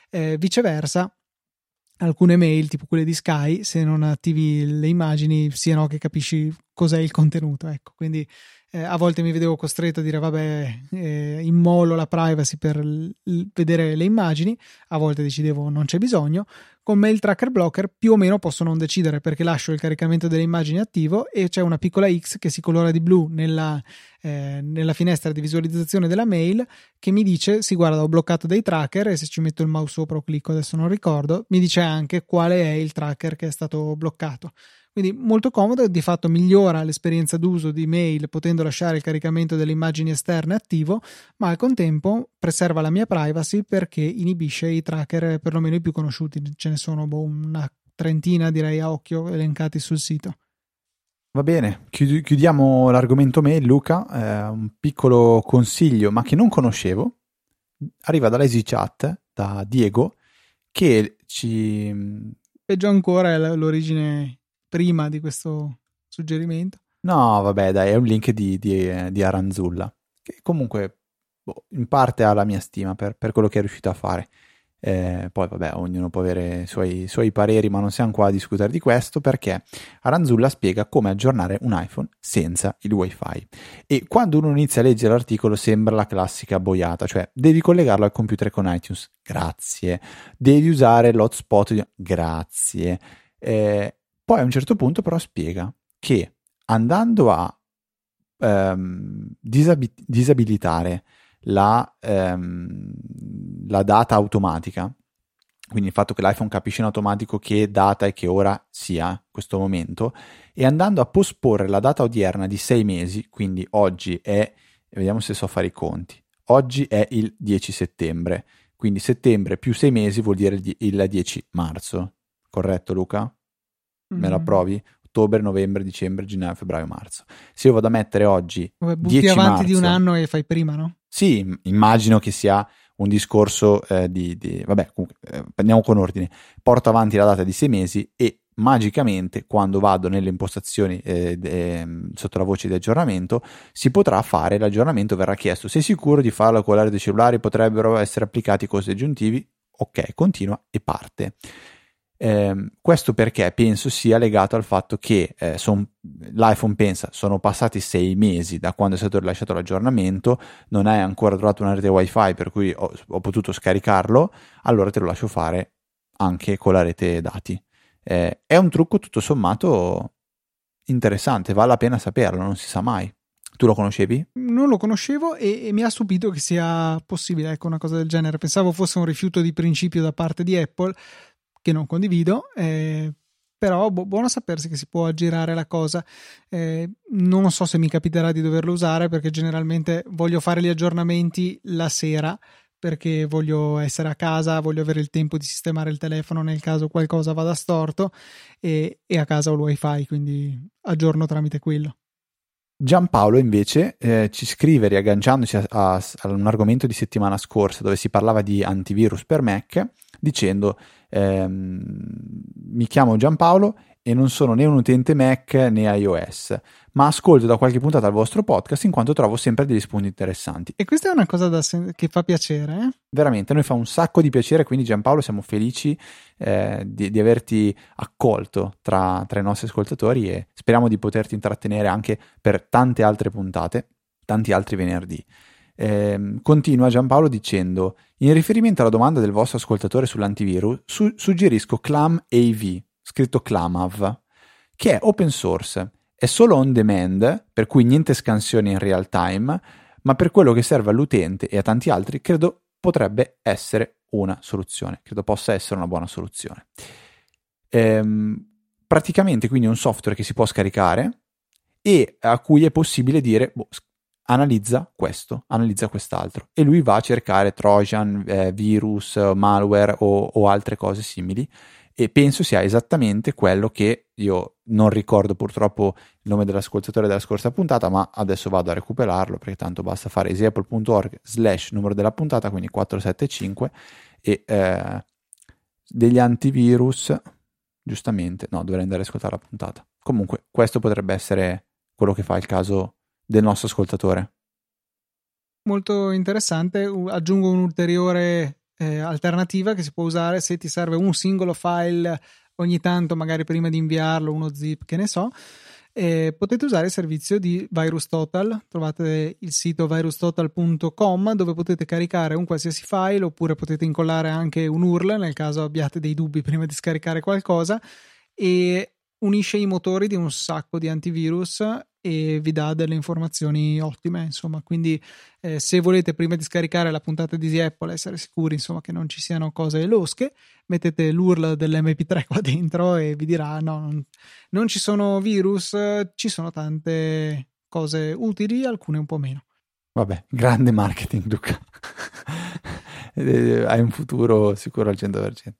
eh, viceversa alcune mail tipo quelle di Sky se non attivi le immagini sia no che capisci cos'è il contenuto ecco. Quindi eh, a volte mi vedevo costretto a dire vabbè eh, immolo la privacy per l- vedere le immagini. A volte decidevo non c'è bisogno. Con Mail Tracker Blocker più o meno posso non decidere perché lascio il caricamento delle immagini attivo e c'è una piccola X che si colora di blu nella, eh, nella finestra di visualizzazione della mail che mi dice, si guarda ho bloccato dei tracker e se ci metto il mouse sopra o clicco adesso non ricordo, mi dice anche quale è il tracker che è stato bloccato. Quindi molto comodo e di fatto migliora l'esperienza d'uso di mail potendo lasciare il caricamento delle immagini esterne attivo, ma al contempo preserva la mia privacy perché inibisce i tracker perlomeno i più conosciuti, ce ne sono boh, una trentina direi a occhio elencati sul sito. Va bene, chiudiamo l'argomento mail, Luca. Eh, un piccolo consiglio, ma che non conoscevo, arriva da EasyChat, da Diego, che ci... Peggio ancora è l'origine prima di questo suggerimento? No, vabbè, dai, è un link di, di, di Aranzulla, che comunque boh, in parte ha la mia stima per, per, quello che è riuscito a fare. Eh, poi, vabbè, ognuno può avere i suoi, suoi, pareri, ma non siamo qua a discutere di questo perché Aranzulla spiega come aggiornare un iPhone senza il WiFi. E quando uno inizia a leggere l'articolo sembra la classica boiata, cioè devi collegarlo al computer con iTunes, grazie. Devi usare l'hotspot, grazie. Eh, poi a un certo punto però spiega che andando a ehm, disabi- disabilitare la, ehm, la data automatica, quindi il fatto che l'iPhone capisce in automatico che data e che ora sia questo momento, e andando a posporre la data odierna di sei mesi, quindi oggi è, vediamo se so fare i conti, oggi è il 10 settembre, quindi settembre più sei mesi vuol dire il 10 marzo, corretto Luca? Mm-hmm. me la approvi? Ottobre, novembre, dicembre, gennaio, febbraio, marzo. Se io vado a mettere oggi Vabbè, butti 10 avanti marzo, di un anno e fai prima, no? Sì, immagino che sia un discorso eh, di, di, vabbè, comunque, eh, andiamo con ordine. Porto avanti la data di sei mesi e magicamente quando vado nelle impostazioni eh, de, sotto la voce di aggiornamento si potrà fare l'aggiornamento verrà chiesto sei sicuro di farlo con l'area dei cellulari potrebbero essere applicati costi aggiuntivi ok continua e parte eh, questo perché penso sia legato al fatto che eh, son, l'iPhone pensa sono passati sei mesi da quando è stato rilasciato l'aggiornamento, non hai ancora trovato una rete wifi per cui ho, ho potuto scaricarlo, allora te lo lascio fare anche con la rete dati. Eh, è un trucco tutto sommato interessante, vale la pena saperlo, non si sa mai. Tu lo conoscevi? Non lo conoscevo e, e, mi ha stupito che sia possibile ecco, una cosa del genere. Pensavo fosse un rifiuto di principio da parte di Apple, che non condivido, eh, però bu- buono sapersi che si può aggirare la cosa. Eh, non so se mi capiterà di doverlo usare perché generalmente voglio fare gli aggiornamenti la sera perché voglio essere a casa, voglio avere il tempo di sistemare il telefono nel caso qualcosa vada storto e, e a casa ho il wifi, quindi aggiorno tramite quello. Giampaolo invece eh, ci scrive riagganciandoci a, a, a, un argomento di settimana scorsa dove si parlava di antivirus per Mac dicendo ehm, mi chiamo Giampaolo e non sono né un utente Mac né iOS, ma ascolto da qualche puntata il vostro podcast in quanto trovo sempre degli spunti interessanti. E questa è una cosa sen- che fa piacere, eh? Veramente, a noi fa un sacco di piacere, quindi Giampaolo siamo felici eh, di, di, averti accolto tra, tra i nostri ascoltatori e speriamo di poterti intrattenere anche per tante altre puntate, tanti altri venerdì. Eh, continua Giampaolo dicendo: In riferimento alla domanda del vostro ascoltatore sull'antivirus, su- suggerisco Clam AV, scritto Clamav, che è open source, è solo on demand, per cui niente scansioni in real time, ma per quello che serve all'utente e a tanti altri, credo potrebbe essere una soluzione, credo possa essere una buona soluzione. Ehm, praticamente quindi è un software che si può scaricare e a cui è possibile dire boh, analizza questo, analizza quest'altro e lui va a cercare Trojan, eh, virus, malware o, o altre cose simili e penso sia esattamente quello che io non ricordo purtroppo il nome dell'ascoltatore della scorsa puntata, ma adesso vado a recuperarlo perché tanto basta fare easyapple.org slash numero della puntata, quindi 475 e eh, degli antivirus, giustamente, no, dovrei andare a ascoltare la puntata. Comunque, questo potrebbe essere quello che fa il caso del nostro ascoltatore. Molto interessante, aggiungo un'ulteriore eh, alternativa che si può usare se ti serve un singolo file ogni tanto, magari prima di inviarlo, uno zip, che ne so. Eh, potete usare il servizio di VirusTotal. Trovate il sito virustotal.com dove potete caricare un qualsiasi file oppure potete incollare anche un URL nel caso abbiate dei dubbi prima di scaricare qualcosa e unisce i motori di un sacco di antivirus e vi dà delle informazioni ottime, insomma, quindi eh, se volete prima di scaricare la puntata di Apple essere sicuri, insomma, che non ci siano cose losche, mettete l'URL dell'MP3 qua dentro e vi dirà no, non, non ci sono virus, ci sono tante cose utili, alcune un po' meno. Vabbè, grande marketing, Luca. Eh, hai un futuro sicuro al 100%.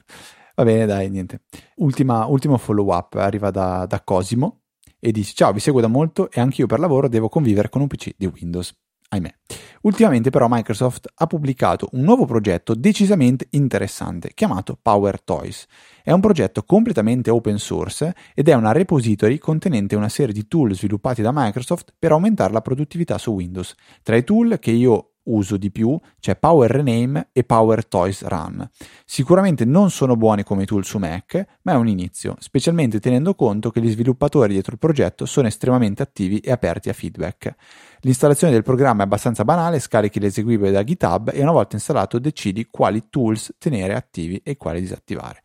Va bene, dai, niente. Ultima, ultimo follow up arriva da, da Cosimo e dice ciao vi seguo da molto e anch'io per lavoro devo convivere con un PC di Windows. Ahimè. Ultimamente però Microsoft ha pubblicato un nuovo progetto decisamente interessante chiamato Power Toys. È un progetto completamente open source ed è una repository contenente una serie di tool sviluppati da Microsoft per aumentare la produttività su Windows. Tra i tool che io uso di più c'è Power Rename e Power Toys Run. Sicuramente non sono buoni come tool su Mac, ma è un inizio, specialmente tenendo conto che gli sviluppatori dietro il progetto sono estremamente attivi e aperti a feedback. L'installazione del programma è abbastanza banale, scarichi l'eseguibile da GitHub e una volta installato decidi quali tools tenere attivi e quali disattivare.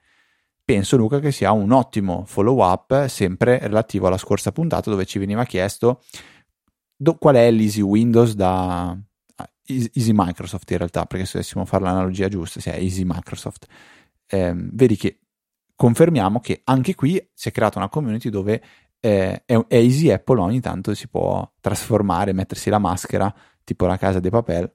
Penso Luca che sia un ottimo follow up sempre relativo alla scorsa puntata dove ci veniva chiesto do, qual è l'Easy Windows da, Easy Microsoft in realtà, perché se dovessimo fare l'analogia giusta, sia Easy Microsoft. Eh, vedi che confermiamo che anche qui si è creata una community dove eh, è, è, Easy Apple, ogni tanto si può trasformare, mettersi la maschera, tipo la casa dei papel,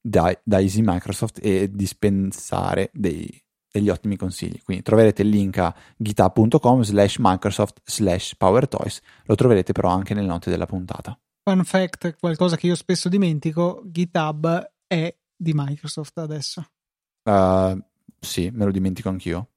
da, da Easy Microsoft e dispensare dei, degli ottimi consigli. Quindi troverete il link a github.com slash Microsoft slash PowerToys, lo troverete però anche nelle note della puntata. Fun fact, qualcosa che io spesso dimentico, GitHub è di Microsoft adesso. Uh, sì, me lo dimentico anch'io.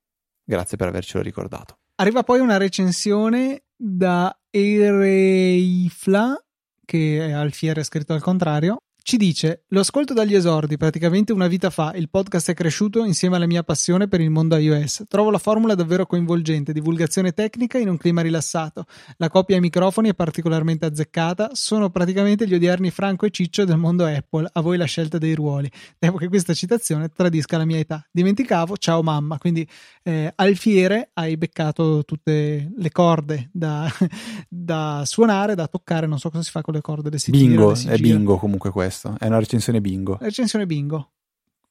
Grazie per avercelo ricordato. Arriva poi una recensione da Ereifla, che è Alfiere scritto al contrario, ci dice: Lo ascolto dagli esordi, praticamente una vita fa. Il podcast è cresciuto insieme alla mia passione per il mondo iOS. Trovo la formula davvero coinvolgente, divulgazione tecnica in un clima rilassato. La coppia ai microfoni è particolarmente azzeccata. Sono praticamente gli odierni Franco e Ciccio del mondo Apple. A voi la scelta dei ruoli. Temo che questa citazione tradisca la mia età. Dimenticavo, ciao mamma. Quindi, eh, Alfiere, hai beccato tutte le corde da, da, suonare, da toccare. Non so cosa si fa con le corde. Le si bingo, è bingo comunque questo questo, è una recensione bingo. Recensione bingo.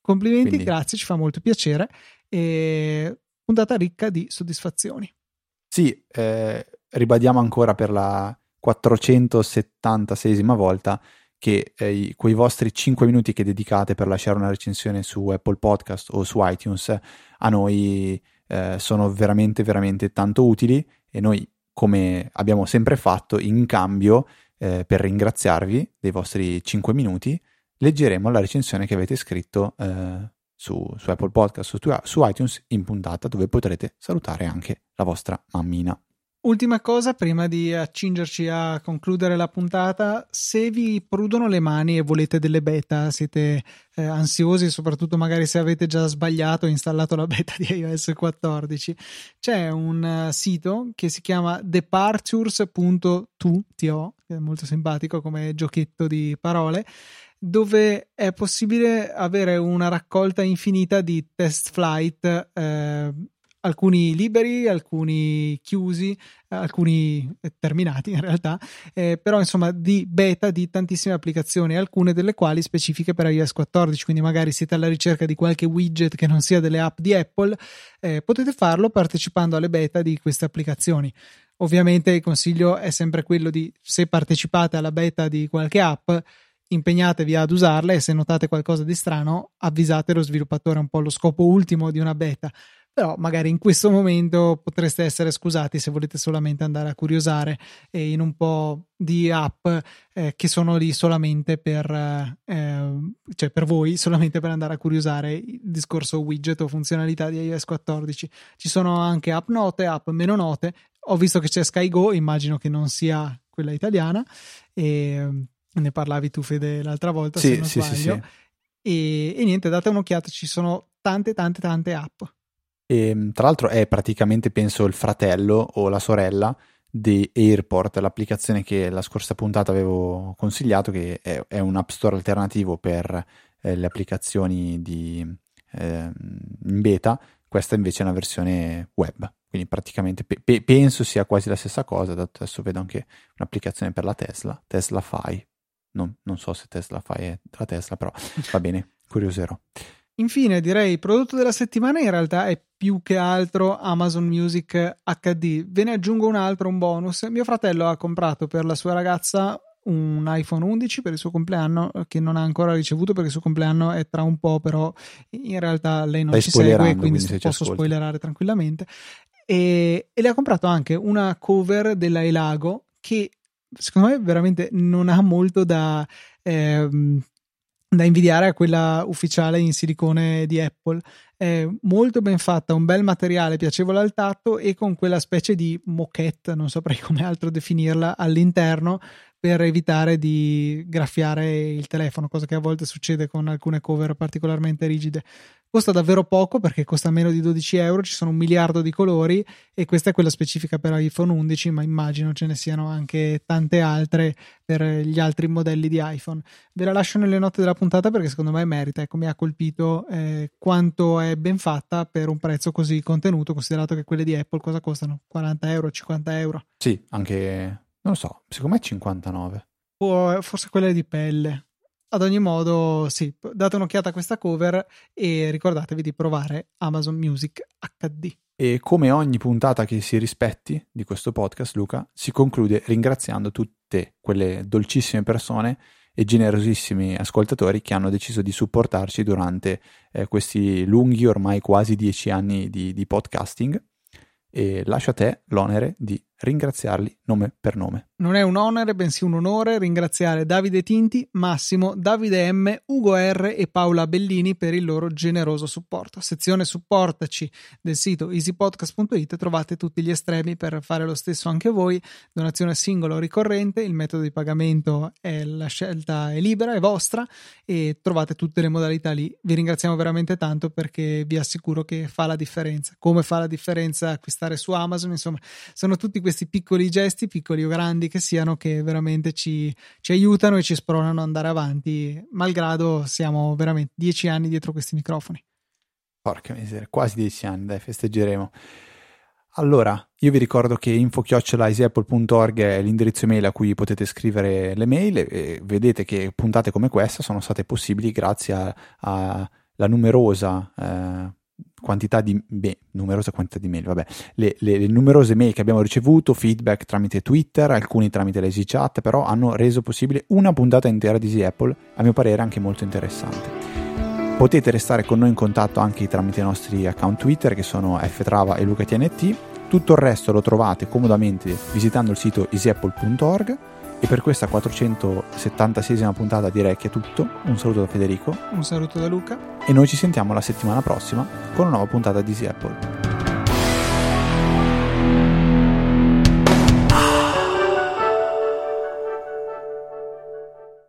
Complimenti, Quindi. grazie, ci fa molto piacere. E puntata ricca di soddisfazioni. Sì, eh, ribadiamo ancora per la 476esima volta che eh, quei vostri 5 minuti che dedicate per lasciare una recensione su Apple Podcast o su iTunes a noi eh, sono veramente veramente tanto utili e noi come abbiamo sempre fatto in cambio eh, per ringraziarvi dei vostri 5 minuti, leggeremo la recensione che avete scritto eh, su, su, Apple Podcast, su, su iTunes in puntata, dove potrete salutare anche la vostra mammina. Ultima cosa prima di accingerci a concludere la puntata, se vi prudono le mani e volete delle beta, siete eh, ansiosi, soprattutto magari se avete già sbagliato e installato la beta di iOS 14, c'è un uh, sito che si chiama departures.to, che è molto simpatico come giochetto di parole, dove è possibile avere una raccolta infinita di test flight eh, alcuni liberi, alcuni chiusi, alcuni terminati in realtà, eh, però insomma di beta di tantissime applicazioni, alcune delle quali specifiche per iOS 14, quindi magari siete alla ricerca di qualche widget che non sia delle app di Apple, eh, potete farlo partecipando alle beta di queste applicazioni. Ovviamente il consiglio è sempre quello di se partecipate alla beta di qualche app, impegnatevi ad usarla e se notate qualcosa di strano avvisate lo sviluppatore, un po' lo scopo ultimo di una beta però magari in questo momento potreste essere scusati se volete solamente andare a curiosare eh, in un po' di app eh, che sono lì solamente per, eh, cioè per voi, solamente per andare a curiosare il discorso widget o funzionalità di iOS 14. Ci sono anche app note, app meno note. Ho visto che c'è SkyGo, immagino che non sia quella italiana, e ne parlavi tu, Fede, l'altra volta. Sì, se non sì, sbaglio. sì, sì. E, e niente, date un'occhiata, ci sono tante, tante, tante app. E, ehm, tra l'altro è praticamente, penso, il fratello o la sorella di Airport, l'applicazione che la scorsa puntata avevo consigliato, che è, è un app store alternativo per eh, le applicazioni di, eh, in beta. Questa invece è una versione web, quindi praticamente pe- pe- penso sia quasi la stessa cosa. Adesso vedo anche un'applicazione per la Tesla, Tesla Fi. Non, non so se Tesla Fi è della Tesla, però va bene, curioserò. Infine, direi il prodotto della settimana in realtà è più che altro Amazon Music HD. Ve ne aggiungo un altro, un bonus. Mio fratello ha comprato per la sua ragazza un iPhone 11 per il suo compleanno che non ha ancora ricevuto perché il suo compleanno è tra un po', però in realtà lei non Stai ci segue, quindi, quindi posso spoilerare tranquillamente. E, e, le ha comprato anche una cover della Elago che secondo me veramente non ha molto da ehm, da invidiare a quella ufficiale in silicone di Apple. È molto ben fatta, un bel materiale piacevole al tatto e con quella specie di moquette, non saprei come altro definirla, all'interno per evitare di graffiare il telefono, cosa che a volte succede con alcune cover particolarmente rigide. Costa davvero poco perché costa meno di 12 euro, ci sono un miliardo di colori e questa è quella specifica per iPhone 11, ma immagino ce ne siano anche tante altre per gli altri modelli di iPhone. Ve la lascio nelle note della puntata perché secondo me merita, ecco, mi ha colpito eh, quanto è ben fatta per un prezzo così contenuto, considerato che quelle di Apple cosa costano? 40 euro, 50 euro? Sì, anche, non lo so, secondo me 59. O forse quelle di pelle. Ad ogni modo, sì, date un'occhiata a questa cover e ricordatevi di provare Amazon Music HD. E come ogni puntata che si rispetti di questo podcast, Luca, si conclude ringraziando tutte quelle dolcissime persone e generosissimi ascoltatori che hanno deciso di supportarci durante eh, questi lunghi, ormai quasi dieci anni di, di podcasting. E lascio a te l'onere di ringraziarli nome per nome. Non è un onere, bensì un onore ringraziare Davide Tinti, Massimo, Davide M, Ugo R e Paola Bellini per il loro generoso supporto. Sezione supportaci del sito easypodcast.it trovate tutti gli estremi per fare lo stesso anche voi, donazione singola o ricorrente, il metodo di pagamento è la scelta è libera, è vostra e trovate tutte le modalità lì. Vi ringraziamo veramente tanto perché vi assicuro che fa la differenza. Come fa la differenza acquistare su Amazon, insomma, sono tutti questi piccoli gesti, piccoli o grandi che siano che veramente ci, ci aiutano e ci spronano ad andare avanti, malgrado siamo veramente dieci anni dietro questi microfoni. Porca miseria, quasi dieci anni, dai, festeggeremo. Allora, io vi ricordo che info-easyapple.org è l'indirizzo email a cui potete scrivere le mail e vedete che puntate come questa sono state possibili grazie alla numerosa eh, quantità di beh, numerose quantità di mail, vabbè, le, le, le, numerose mail che abbiamo ricevuto, feedback tramite Twitter, alcuni tramite l'Easy Chat, però hanno reso possibile una puntata intera di Easy Apple, a mio parere anche molto interessante. Potete restare con noi in contatto anche tramite i nostri account Twitter che sono ftrava e lucatnt. Tutto il resto lo trovate comodamente visitando il sito easyapple.org e per questa 476esima puntata direi che è tutto. Un saluto da Federico. Un saluto da Luca. E noi ci sentiamo la settimana prossima con una nuova puntata di Easy Apple.